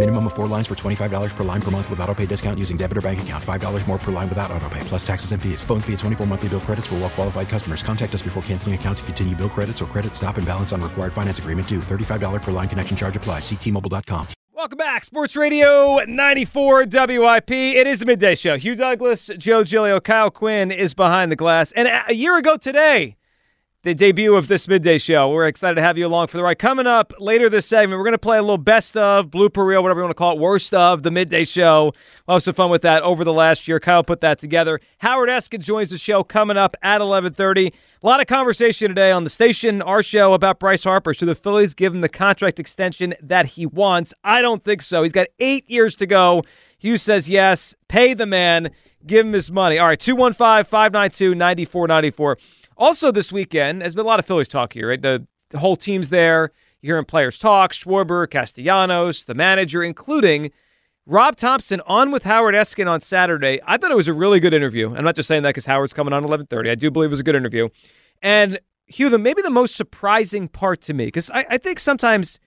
Minimum of four lines for $25 per line per month with auto pay discount using debit or bank account. $5 more per line without auto pay, plus taxes and fees. Phone fee at 24 monthly bill credits for well qualified customers. Contact us before canceling account to continue bill credits or credit stop and balance on required finance agreement due. $35 per line connection charge applies. Ctmobile.com. Welcome back. Sports Radio 94 WIP. It is the midday show. Hugh Douglas, Joe Giglio, Kyle Quinn is behind the glass. And a year ago today, the debut of this midday show. We're excited to have you along for the ride. Coming up later this segment, we're going to play a little best of, blooper reel, whatever you want to call it, worst of the midday show. We'll have some fun with that over the last year. Kyle put that together. Howard Eskin joins the show coming up at 1130. A lot of conversation today on the station, our show, about Bryce Harper. Should the Phillies give him the contract extension that he wants? I don't think so. He's got eight years to go. Hugh says yes. Pay the man. Give him his money. All right, 215 592 9494. Also, this weekend, there's been a lot of Phillies talk here, right? The, the whole team's there. You're hearing players talk Schwarber, Castellanos, the manager, including Rob Thomson on with Howard Eskin on Saturday. I thought it was a really good interview. I'm not just saying that because Howard's coming on 11:30. I do believe it was a good interview. And Hugh, the maybe the most surprising part to me, because I, I think sometimes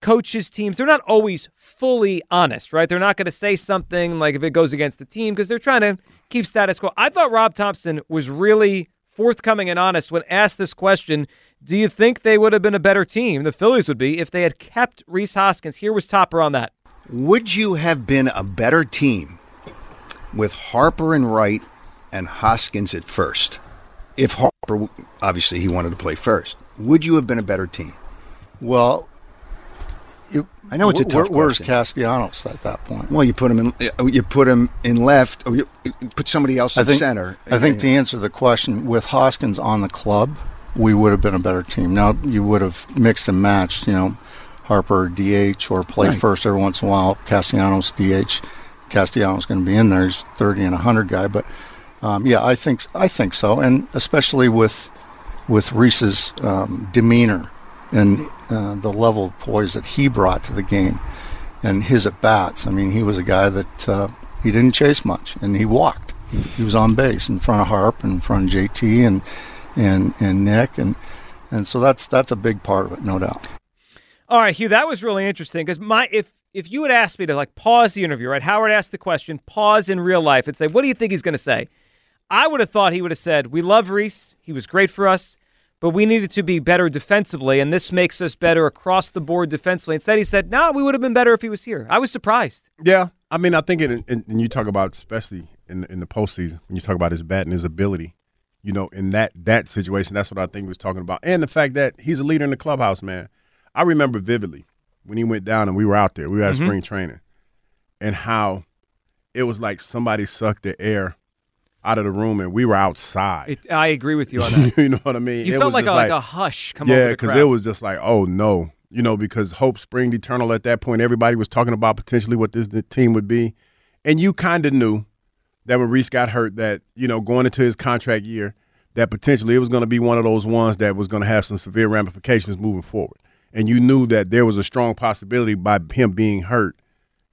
coaches, teams, they're not always fully honest, right? They're not going to say something like if it goes against the team because they're trying to keep status quo. I thought Rob Thomson was really forthcoming and honest when asked this question. Do you think they would have been a better team, the Phillies would be, if they had kept Rhys Hoskins? Here was Topper on that. Would you have been a better team with Harper and Wright and Hoskins at first? If Harper, obviously, he wanted to play first, would you have been a better team? Well, you, I know it's a tough Where's. Castellanos at that point? Well, you put him in, you put him in left, or you you put somebody else I in think, center. I think to answer the question, with Hoskins on the club, we would have been a better team. Now you would have mixed and matched, you know, Harper DH or play Right. first every once in a while. Castellanos DH. Castellanos going to be in there. He's thirty and hundred guy, but um, yeah, I think I think so, and especially with with Rhys's um, demeanor and uh, the level of poise that he brought to the game and his at bats. I mean, he was a guy that uh, he didn't chase much, and he walked. He, he was on base in front of Harp, and in front of JT, and and and Nick, and and so that's that's a big part of it, no doubt. All right, Hugh, that was really interesting because my if if you had asked me to like pause the interview, right? Howard asked the question, pause in real life, and say, "What do you think he's going to say?" I would have thought he would have said, "We love Rhys. He was great for us, but we needed to be better defensively, and this makes us better across the board defensively." Instead, he said, "No, we would have been better if he was here." I was surprised. Yeah, I mean, I think, in, in, and you talk about especially in the, in the postseason when you talk about his bat and his ability, you know, in that that situation, that's what I think he was talking about, and the fact that he's a leader in the clubhouse, man. I remember vividly when he went down and we were out there, we were at Mhm. spring training, and how it was like somebody sucked the air out of the room and we were outside. It, I agree with you on that. you know what I mean? You It felt like a, like a hush come yeah, over the because it was just like, oh no, you know, because hope springed eternal at that point. Everybody was talking about potentially what this team would be, and you kind of knew that when Rhys got hurt, that you know, going into his contract year, that potentially it was going to be one of those ones that was going to have some severe ramifications moving forward. And you knew that there was a strong possibility by him being hurt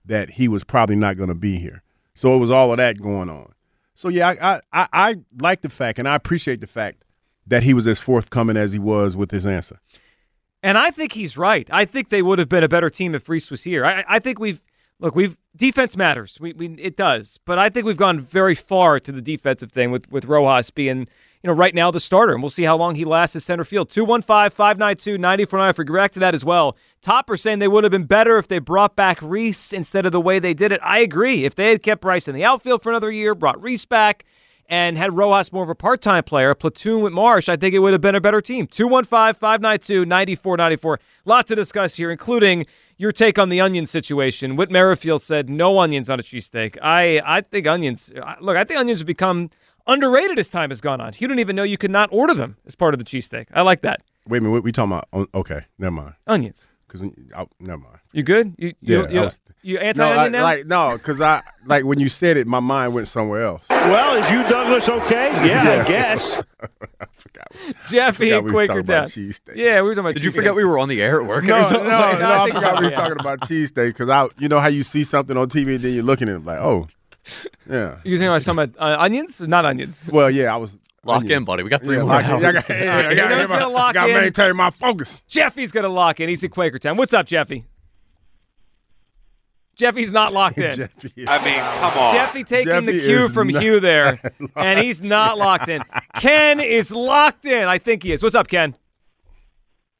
that he was probably not going to be here. So it was all of that going on. So yeah, I, I, I, like the fact and I appreciate the fact that he was as forthcoming as he was with his answer. And I think he's right. I think they would have been a better team if Rhys was here. I, I think we've look. We've defense matters. We, we it does, but I think we've gone very far to the defensive thing with with Rojas being you know right now the starter, and we'll see how long he lasts at center field. 215-592-9409 for react to that as well. Topper saying they would have been better if they brought back Rhys instead of the way they did it. I agree. If they had kept Bryce in the outfield for another year, brought Rhys back and had Rojas more of a part time player, a platoon with Marsh, I think it would have been a better team. 215 592 9494. Lot to discuss here, including your take on the onion situation. Whit Merrifield said no onions on a cheesesteak. I I think onions. Look, I think onions have become underrated as time has gone on. You don't even know you could not order them as part of the cheesesteak. I like that. Wait a minute, what we talking about? Oh, Okay, never mind. Onions. Because never mind. You good? You you, Yeah, you, I was- you No, anti I, onion now? like no, because I like when you said it, my mind went somewhere else. Well, is you Douglas okay? Yeah, I guess. Jeffy forgot in we was talking about Quakertown. cheesesteaks. Yeah, we were talking about. Did you cheesesteak. forget we were on the air at work? No, or no, something? no, I I, think forgot so, we were yeah. talking about cheesesteak because I, you know how you see something on TV and then you're looking at it like, oh, yeah. You think I was talking about uh, onions? Not onions. Well, yeah, I was. Lock in, buddy. We got three Yeah, more lock in. hours. I got, yeah, I You know got, who's gonna got to in? maintain my focus. Jeffy's gonna lock in. He's in Quakertown. What's up, Jeffy? Jeffy's not locked in. Jeffy is- I mean, come on. Jeffy taking the cue from Hugh there, and he's not locked in. Ken is locked in. I think he is. What's up, Ken?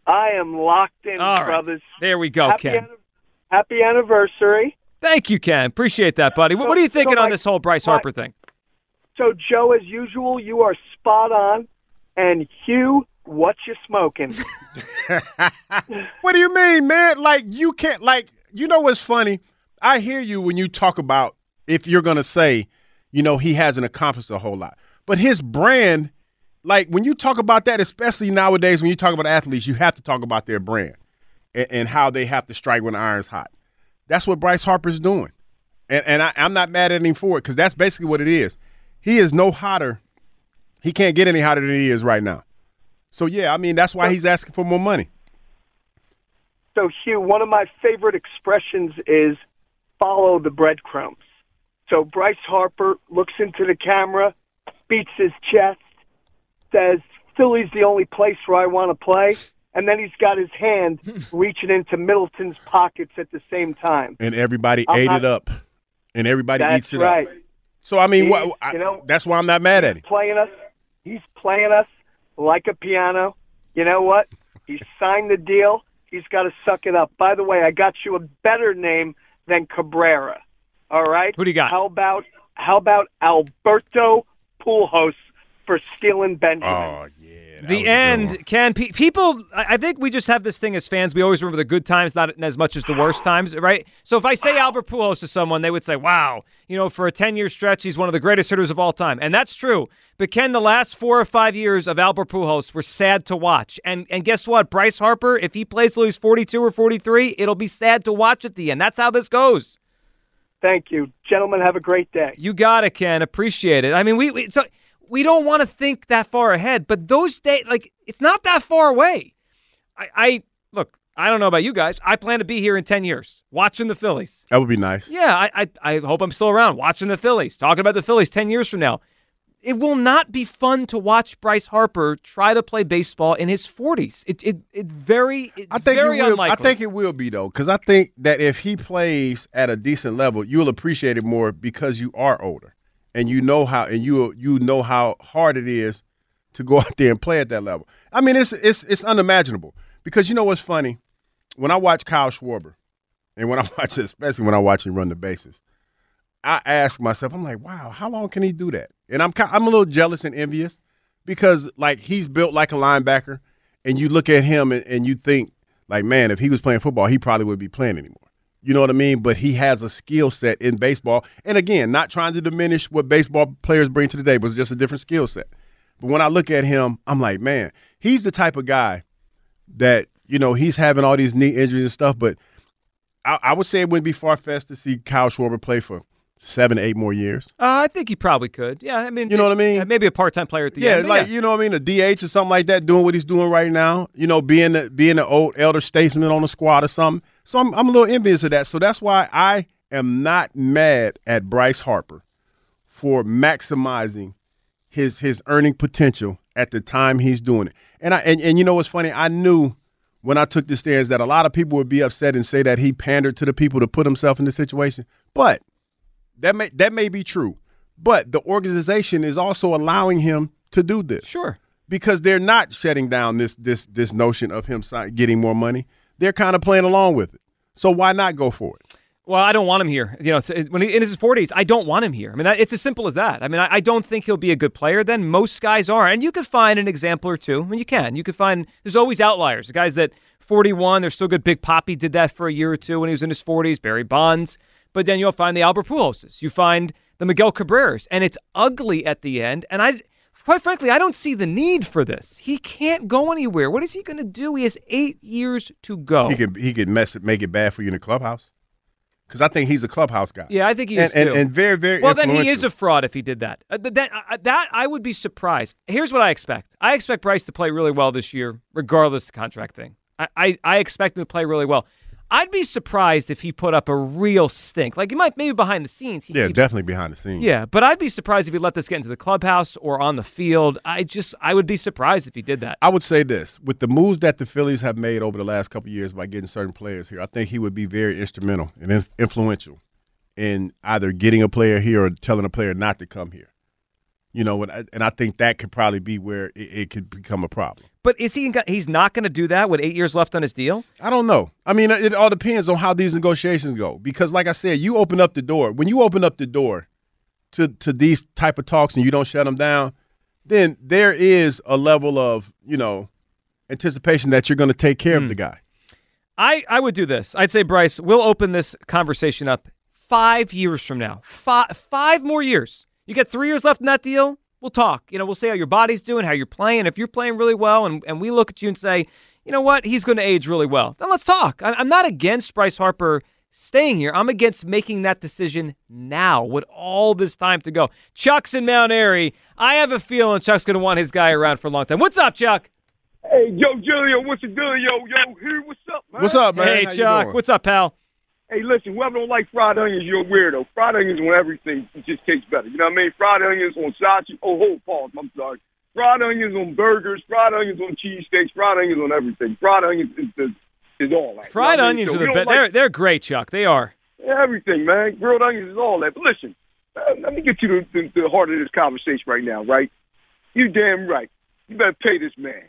I am locked in, All right. brothers. There we go, happy, Ken. anni- happy anniversary. Thank you, Ken. Appreciate that, buddy. What, what are you thinking so on this whole Bryce my- Harper thing? So, Joe, as usual, you are spot on. And Hugh, what you smoking? What do you mean, man? Like you can't like you know what's funny? I hear you when you talk about if you're gonna say, you know, he hasn't accomplished a whole lot. But his brand, like when you talk about that, especially nowadays when you talk about athletes, you have to talk about their brand and, and how they have to strike when the iron's hot. That's what Bryce Harper's doing. And and I, I'm not mad at him for it, because that's basically what it is. He is no hotter. He can't get any hotter than he is right now. So yeah, I mean that's why he's asking for more money. So, Hugh, one of my favorite expressions is follow the breadcrumbs. So, Bryce Harper looks into the camera, beats his chest, says, Philly's the only place where I want to play. And then he's got his hand reaching into Middleton's pockets at the same time. and everybody I'm ate not- it up, and everybody That's eats it right. up. So I mean, He- what, I- you know- that's why I'm not mad at him. playing us. He's playing us like a piano. You know what? He signed the deal. He's got to suck it up. By the way, I got you a better name than Cabrera. All right. Who do you got? How about how about Alberto Pujols for stealing Benjamin? Oh yeah, The end, Ken. Pe- people, I I think we just have this thing as fans. We always remember the good times, not as much as the worst times, right? So if I say Albert Pujols to someone, they would say, "Wow, you know, for a ten-year stretch, he's one of the greatest hitters of all time," and that's true. But Ken, the last four or five years of Albert Pujols were sad to watch. And and guess what? Bryce Harper, if he plays till he's forty-two or forty-three, it'll be sad to watch at the end. That's how this goes. Thank you, gentlemen. Have a great day. You got it, Ken. Appreciate it. I mean, we, we so we don't want to think that far ahead, but those days, like, it's not that far away. I, I look. I don't know about you guys. I plan to be here in ten years, watching the Phillies. That would be nice. Yeah, I, I, I hope I'm still around, watching the Phillies, talking about the Phillies ten years from now. It will not be fun to watch Bryce Harper try to play baseball in his 40s. It, it, it very, it's I think very it will. unlikely. I think it will be though, because I think that if he plays at a decent level, you'll appreciate it more because you are older and you know how and you you know how hard it is to go out there and play at that level. I mean, it's it's it's unimaginable because you know what's funny when I watch Kyle Schwarber and when I watch, especially when I watch him run the bases. I ask myself, I'm like, wow, how long can he do that? And I'm I'm a little jealous and envious because like he's built like a linebacker, and you look at him and, and you think like, man, if he was playing football, he probably would be playing anymore. You know what I mean? But he has a skill set in baseball, and again, not trying to diminish what baseball players bring to the table, it's just a different skill set. But when I look at him, I'm like, man, he's the type of guy that you know he's having all these knee injuries and stuff, but I, I would say it wouldn't be far fetched to see Kyle Schwarber play for seven, eight more years. Uh, I think he probably could. Yeah, I mean, You know what I mean? Maybe a part-time player at the yeah, end. but like you know what I mean, a DH or something like that, doing what he's doing right now. You know, being the being the old elder statesman on the squad or something. So I'm I'm a little envious of that. So that's why I am not mad at Bryce Harper for maximizing his his earning potential at the time he's doing it. And I and, and you know what's funny? I knew when I took the stairs that a lot of people would be upset and say that he pandered to the people to put himself in the situation. But that may that may be true. But the organization is also allowing him to do this. Sure. Because they're not shutting down this this this notion of him getting more money. They're kind of playing along with it. So why not go for it? Well, I don't want him here. You know, when he, in his 40s, I don't want him here. I mean, it's as simple as that. I mean, I, I don't think he'll be a good player. Then most guys are, and you could find an example or two. I mean, you can. You could find. There's always outliers. The guys that 41. They're still good. Big Papi did that for a year or two when he was in his 40s. Barry Bonds. But then you'll find the Albert Pujolses. You find the Miguel Cabreras, and it's ugly at the end. And I, quite frankly, I don't see the need for this. He can't go anywhere. What is he going to do? He has eight years to go. He could he could mess it, make it bad for you in the clubhouse. Because I think he's a clubhouse guy. Yeah, I think he is and, too. and very very well. Then he is a fraud if he did that. Uh, that uh, that I would be surprised. Here's what I expect. I expect Bryce to play really well this year, regardless of the contract thing. I, I, I expect him to play really well. I'd be surprised if he put up a real stink. Like he might maybe behind the scenes. He yeah, keeps- definitely behind the scenes. Yeah, but I'd be surprised if he let this get into the clubhouse or on the field. I just I would be surprised if he did that. I would say this with the moves that the Phillies have made over the last couple of years by getting certain players here, I think he would be very instrumental and influential in either getting a player here or telling a player not to come here. You know, and I, and I think that could probably be where it, it could become a problem. But is he? He's not going to do that with eight years left on his deal. I don't know. I mean, it all depends on how these negotiations go. Because, like I said, you open up the door. When you open up the door to to these type of talks and you don't shut them down, then there is a level of you know anticipation that you're going to take care of the hmm. guy. I, I would do this. I'd say, Bryce, we'll open this conversation up five years from now. Five, five more years. You get three years left in that deal. We'll talk. You know, we'll see how your body's doing, how you're playing. If you're playing really well, and, and we look at you and say, you know what, he's going to age really well, then let's talk. I, I'm not against Bryce Harper staying here. I'm against making that decision now with all this time to go. Chuck's in Mount Airy. I have a feeling Chuck's going to want his guy around for a long time. What's up, Chuck? Hey, yo, Julio, what's the deal, yo, yo? Here, what's up, man? What's up, man? Hey, How Chuck. What's up, pal? Hey, listen, whoever don't like fried onions, you're a weirdo. Fried onions on everything, it just tastes better. You know what I mean? Fried onions on sausage. Oh, hold, pause. I'm sorry. Fried onions on burgers. Fried onions on cheesesteaks. Fried onions on everything. Fried onions is, is, is all that. Fried You know what I mean? onions So are the best. they're, they're great, Chuck. They are. everything, man. Grilled onions is all that. But listen, uh, let me get you to the, the, the heart of this conversation right now, right? You damn right. You better pay this man.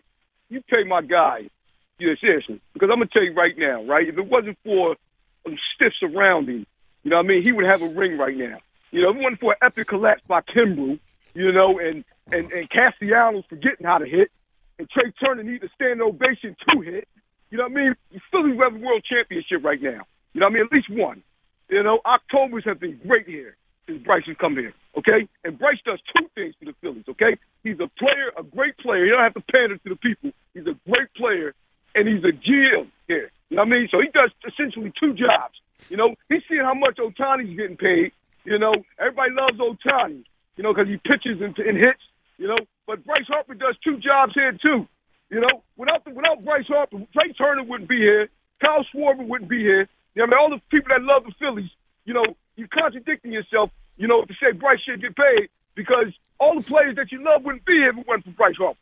You pay my guy. Yeah, seriously. Because I'm gonna tell you right now, right? If it wasn't for some stiffs around him, you know what I mean, he would have a ring right now. You know, if it for an epic collapse by Kimbrel, you know, and and and Castellanos forgetting how to hit, and Trea Turner need to stand ovation to hit. You know what I mean? Have a world championship right now. You know what I mean? At least one. You know, October's have been great here since Bryce has come here. Okay, and Bryce does two things for the Phillies. Okay, he's a player, a great player. He don't have to pander to the people. He's a great player, and he's a GM here. You know what I mean? So he does essentially two jobs. You know, he's seeing how much Ohtani's getting paid. You know, everybody loves Ohtani. You know, because he pitches and, and hits. You know, but Bryce Harper does two jobs here too. You know, without the, without Bryce Harper, Trea Turner wouldn't be here. Kyle Schwarber wouldn't be here. You know, I mean, all the people that love the Phillies. You know, you're contradicting yourself. You know, to say Bryce should get paid because all the players that you love wouldn't be here if it wasn't for Bryce Harper.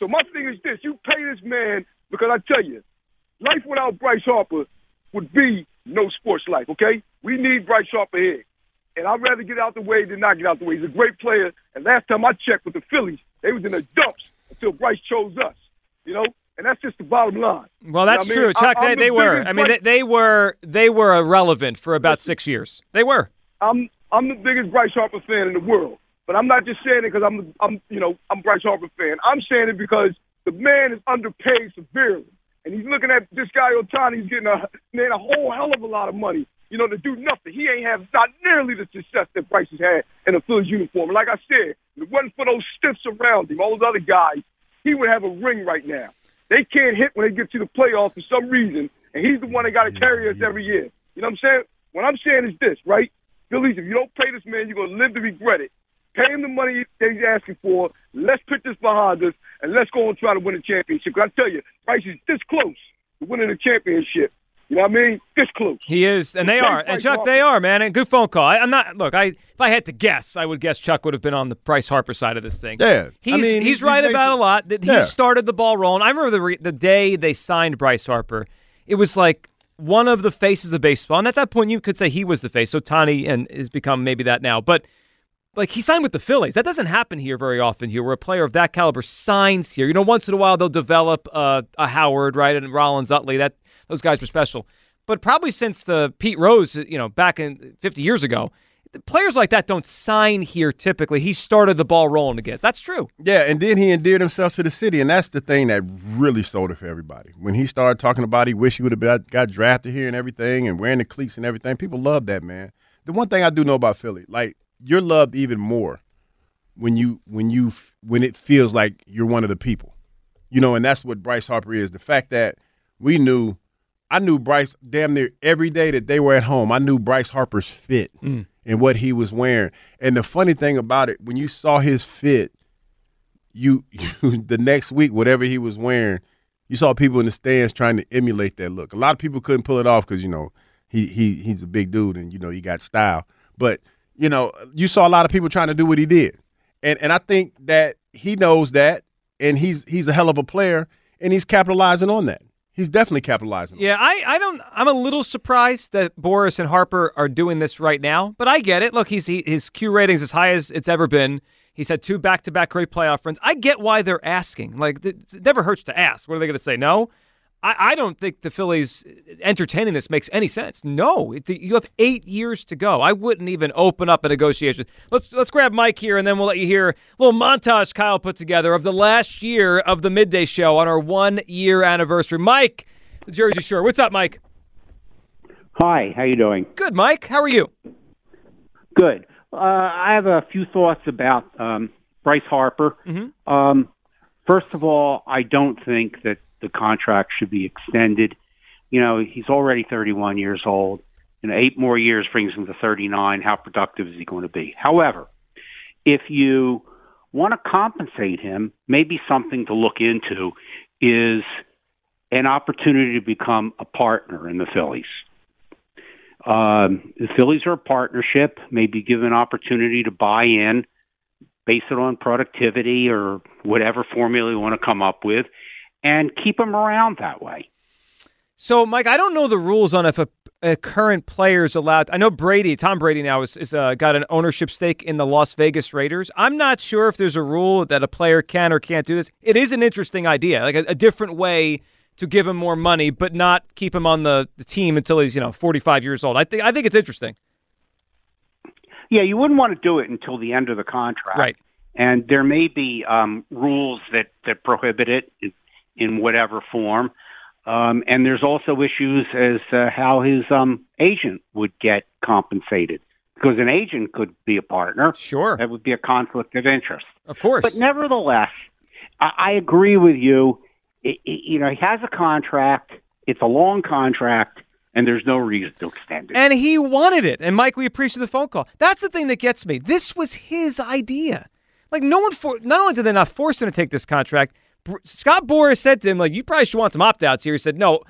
So my thing is this: you pay this man because I tell you, life without Bryce Harper would be no sports life. Okay, we need Bryce Harper here, and I'd rather get out the way than not get out the way. He's a great player, and last time I checked with the Phillies, they was in the dumps until Bryce chose us. You know, and that's just the bottom line. Well, You know that's I mean? true, Chuck. I- they the they were. I mean, they, they were they were irrelevant for about six years. They were. I'm I'm the biggest Bryce Harper fan in the world. But I'm not just saying it because I'm I'm you know I'm Bryce Harper fan. I'm saying it because the man is underpaid severely, and he's looking at this guy Ohtani. He's getting a man a whole hell of a lot of money. You know to do nothing. He ain't have not nearly the success that Bryce has had in a Phillies uniform. Like I said, if it wasn't for those stiffs around him, all those other guys, he would have a ring right now. They can't hit when they get to the playoffs for some reason, and he's the one that got to carry us every year. You know what I'm saying? What I'm saying is this, right? Phillies, if you don't pay this man, you're to live to regret it. Pay him the money that he's asking for. Let's put this behind us, and let's go and try to win a championship. 'Cause I tell you, Bryce is this close to winning a championship. You know what I mean? This close. He is, and they are. And Chuck, Harper. they are, man. And good phone call. I, I'm not. Look, I if I had to guess, I would guess Chuck would have been on the Bryce Harper side of this thing. Yeah. I he's mean, he's he- right he about a lot. That he Yeah. started the ball rolling. I remember the re- the day they signed Bryce Harper. It was like one of the faces of baseball, and at that point, you could say he was the face. So Tani and has become maybe that now, but. Like he signed with the Phillies. That doesn't happen here very often. Here, where a player of that caliber signs here. You know, once in a while they'll develop uh, a Howard, right, and Rollins, Utley. That those guys were special. But probably since the Pete Rose, you know, back in 50 years ago, Players like that don't sign here typically. He started the ball rolling again. That's true. Yeah, and then he endeared himself to the city, and that's the thing that really sold it for everybody. When he started talking about he wish he would have got, drafted here and everything, and wearing the cleats and everything, people love that man. The one thing I do know about Philly, like you're loved even more when you when you when it feels like you're one of the people, you know, and that's what Bryce Harper is. The fact that we knew, I knew Bryce damn near every day that they were at home. I knew Bryce Harper's fit Mm. and what he was wearing. And the funny thing about it, when you saw his fit, you, you the next week, whatever he was wearing, you saw people in the stands trying to emulate that look. A lot of people couldn't pull it off because you know he he he's a big dude and you know he got style. But you know you saw a lot of people trying to do what he did, and and I think that he knows that, and he's he's a hell of a player, and he's capitalizing on that. He's definitely capitalizing. Yeah, I, I don't. I'm a little surprised that Boras and Harper are doing this right now, but I get it. Look, he's he, his Q ratings as high as it's ever been. He's had two back-to-back great playoff runs. I get why they're asking. Like, it never hurts to ask. What are they going to say? No. I, I don't think the Phillies entertaining this makes any sense. No, it, you have eight years to go. I wouldn't even open up a negotiation. Let's let's grab Mike here, and then we'll let you hear a little montage Kyle put together of the last year of the midday show on our one year anniversary. Mike, the Jersey Shore. What's up, Mike? Hi, how you doing? Good, Mike. How are you? Good. Uh, I have a few thoughts about um, Bryce Harper. Mm-hmm. Um, first of all, I don't think that the contract should be extended. You know, he's already 31 years old. You know, eight more years brings him to 39. How productive is he going to be? However, if you want to compensate him, maybe something to look into is an opportunity to become a partner in the Phillies. Um, the Phillies are a partnership, maybe give an opportunity to buy in, base it on productivity or whatever formula you want to come up with, and keep him around that way. So, Mike, I don't know the rules on if a, a current player is allowed. I know Brady, Tom Brady now is, is uh, got an ownership stake in the Las Vegas Raiders. I'm not sure if there's a rule that a player can or can't do this. It is an interesting idea, like a, a different way to give him more money, but not keep him on the, the team until he's you know 45 years old. I think I think it's interesting. Yeah, you wouldn't want to do it until the end of the contract, right? And there may be um, rules that that prohibit it in whatever form. Um, and there's also issues as uh, how his um, agent would get compensated because an agent could be a partner. Sure, that would be a conflict of interest. Of course, but nevertheless, I, I agree with you. It, it, you know, he has a contract. It's a long contract, and there's no reason to extend it. And he wanted it. And Mike, we appreciate the phone call. That's the thing that gets me. This was his idea. Like no one for not only did they not force him to take this contract, Scott Boras said to him, like, you probably should want some opt outs here. He said, No,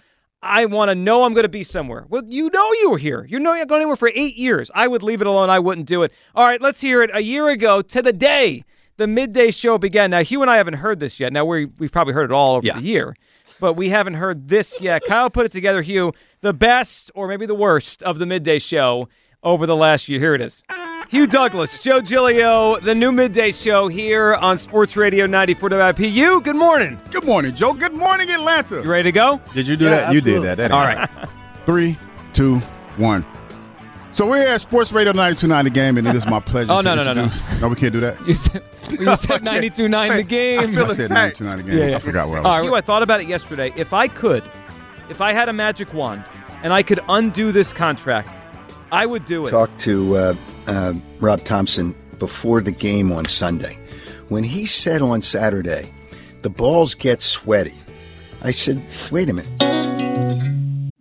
I want to know I'm going to be somewhere. Well, you know you were here. You know you're going anywhere for eight years. I would leave it alone. I wouldn't do it. All right, let's hear it. A year ago to the day the midday show began. Now, Hugh and I haven't heard this yet. Now, we we've probably heard it all over the year, but we haven't heard this yet. Kyle put it together, Hugh, the best or maybe the worst of the midday show over the last year. Here it is. Hugh Douglas, Joe Giglio, the new midday show here on Sports Radio 94 WIP. You, good morning. Good morning, Joe. Good morning, Atlanta. You ready to go? Did you do Yeah, that? You did that. that All ain't right. Three, two, one. So we're at Sports Radio 92.9 The Game, and it is my pleasure Oh, to no, no, no, no. No, we can't do that. You said, you said 92.9 the game. I feel said 92.9 The Game. I forgot what I was All right, Hugh, I thought about it yesterday. If I could, if I had a magic wand and I could undo this contract, I would do it. Talked to uh, uh, Rob Thomson before the game on Sunday. When he said on Saturday, the balls get sweaty, I said, wait a minute.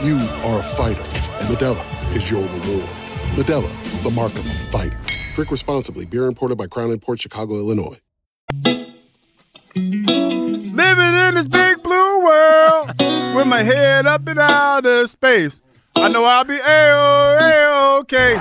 You are a fighter, and Modelo is your reward. Modelo, the mark of a fighter. Drink responsibly. Beer imported by Crown Port Chicago, Illinois. Living in this big blue world with my head up in outer space. I know I'll be A-OK.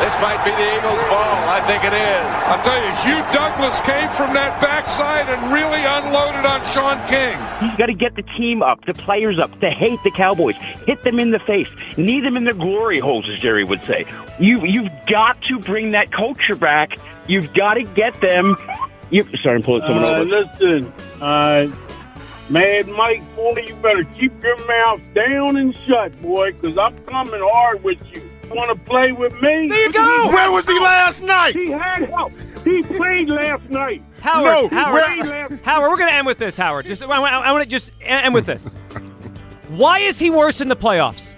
This might be the Eagles' ball. I think it is. I'll tell you, Hugh Douglas came from that backside and really unloaded on Shaun King. He's got to get the team up, the players up, to hate the Cowboys, hit them in the face, knee them in their glory holes, as Jerry would say. You, you've got to bring that culture back. You've got to get them. You, sorry, I'm pulling someone Uh, over. listen, uh, Mad Mike, boy, you better keep your mouth down and shut, boy, because I'm coming hard with you. Want to play with me? There you go. Where was he last night? He had help. He played last night. Howard, No, Howard, he played last Howard, we're going to end with this, Howard. Just, I, want- I want to just end with this. Why is he worse in the playoffs?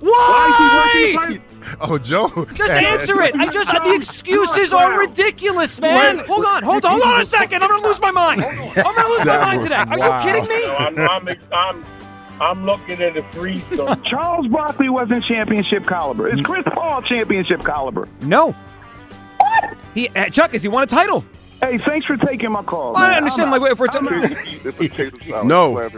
Why? Oh, Joe. Just answer it. I just the excuses are ridiculous, man. Wait. Hold on, hold on, hold on a second. I'm gonna lose my mind. I'm gonna lose my mind today. Are you kidding me? No, I'm, I'm, I'm, I'm looking at a free throw. Charles Barkley wasn't championship caliber. Is Chris Paul championship caliber? No. He uh, Chuck, has he won a title? Hey, thanks for taking my call. I man. understand. I'm Like, if we're I'm talking. No.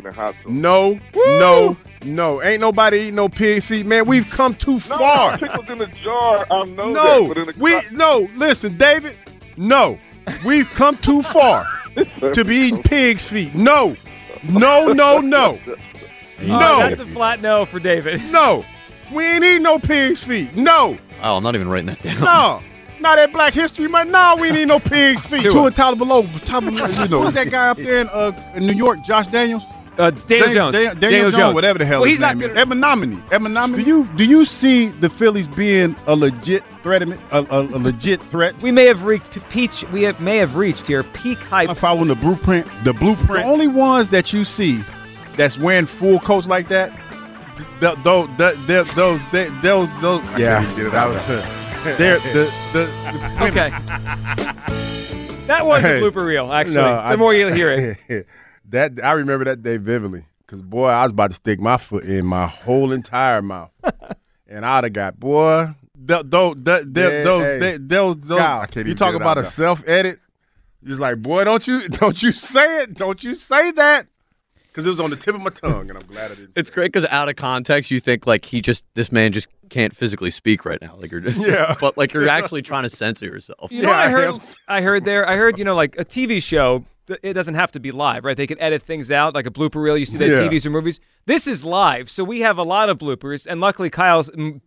No. No. No. Ain't nobody eating no pig feet, man. We've come too far. Pickles in the jar. I know No. that, but in the We no. Listen, David. No. We've come too far to be eating pig's feet. No. No. No. No. No. Oh, that's a flat no for David. No. We ain't eating no pig's feet. No. Oh, I'm not even writing that down. No. Not that Black History Month. No, we ain't eat no pig's feet. Two it. and Tyler below. Tyler, you know, who's that guy up there in, uh, in New York? Josh Daniels. Uh, Daniel Dan- Jones. Dan- Daniel, Daniel Jones, Jones. whatever the hell Well, his he's not name is. gonna- Emenomini. Emenomini. Do you do you see the Phillies being a legit threat? A, a, a legit threat. We may have reached peach. We have, may have reached here peak hype. I'm following the blueprint. The blueprint. The only ones that you see that's wearing full coats like that, th- those, th- th- those, those, those. I Yeah, can't even it that out. was They're the the. the Okay. That was a blooper reel, actually. No, the I- more you hear it. that I remember that day vividly because boy, I was about to stick my foot in my whole entire mouth, and I'd have got boy. Th- those, th- th- Yeah, those, those, those, Kyle, I can't you talk get it about out a self edit. Just like boy, don't you don't you say it? Don't you say that? Because it was on the tip of my tongue, and I'm glad I didn't. It's great because out of context, you think like he just this man just can't physically speak right now. Like you're just, Yeah. but like you're actually trying to censor yourself. You know what I heard? I heard there. I heard you know, like a TV show. It doesn't have to be live, right? They can edit things out, like a blooper reel. You see that Yeah. TVs or movies. This is live, so we have a lot of bloopers, and luckily Kyle's bu-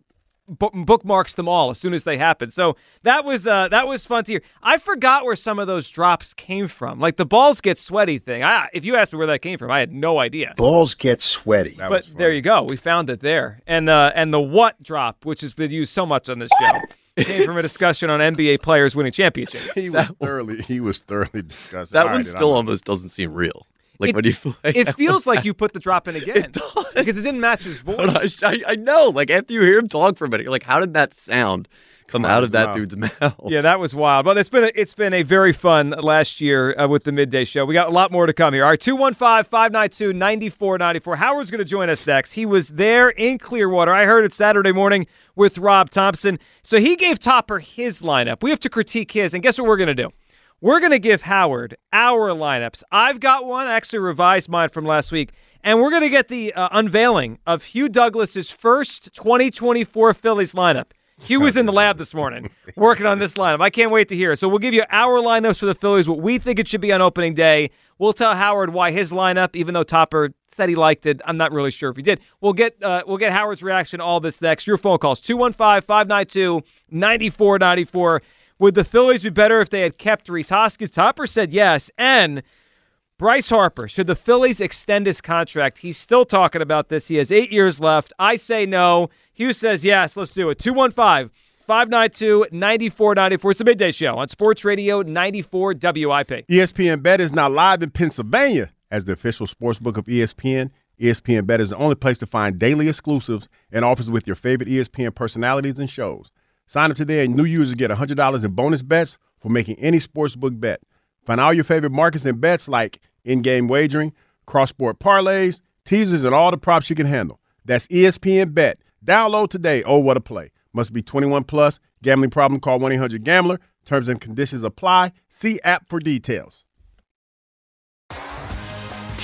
bookmarks them all as soon as they happen. So that was uh, that was fun to hear. I forgot where some of those drops came from, like the balls get sweaty thing. I, if you asked me where that came from, I had no idea. Balls get sweaty. but there you go. We found it there. And uh, and the what drop, which has been used so much on this show, came from a discussion on NBA players winning championships. He was thoroughly he was thoroughly disgusted. That All one right, still almost doesn't seem real. Like It- when you it feels like you put the drop in again because it didn't match his voice. I, I, know. Like after you hear him talk for a minute, you're like, how did that sound come out of that dude's mouth? Yeah, that was wild. But it's been a, it's been a very fun last year uh, with the midday show. We got a lot more to come here. All right, 215-592-9494. Howard's going to join us next. He was there in Clearwater. I heard it Saturday morning with Rob Thomson. So he gave Topper his lineup. We have to critique his, and guess what we're going to do? We're going to give Howard our lineups. I've got one, I actually revised mine from last week, and we're going to get the uh, unveiling of Hugh Douglas's first 2024 Phillies lineup. Hugh was in the lab this morning working on this lineup. I can't wait to hear it. So we'll give you our lineups for the Phillies, what we think it should be on opening day. We'll tell Howard why his lineup, even though Topper said he liked it, I'm not really sure if he did. We'll get uh, we'll get Howard's reaction to all this next. Your phone calls 215-592-9494. Would the Phillies be better if they had kept Rhys Hoskins? Topper said yes. And Bryce Harper, should the Phillies extend his contract? He's still talking about this. He has eight years left. I say no. Hugh says yes. Let's do it. 215 592 9494. It's a midday show on Sports Radio 94 WIP. ESPN Bet is now live in Pennsylvania as the official sports book of ESPN. ESPN Bet is the only place to find daily exclusives and offers with your favorite ESPN personalities and shows. Sign up today and new users get $100 in bonus bets for making any sportsbook bet. Find all your favorite markets and bets like in-game wagering, cross-sport parlays, teasers, and all the props you can handle. That's ESPN Bet. Download today. Oh, what a play. Must be 21 plus. Gambling problem, call 1-800-GAMBLER. Terms and conditions apply. See app for details.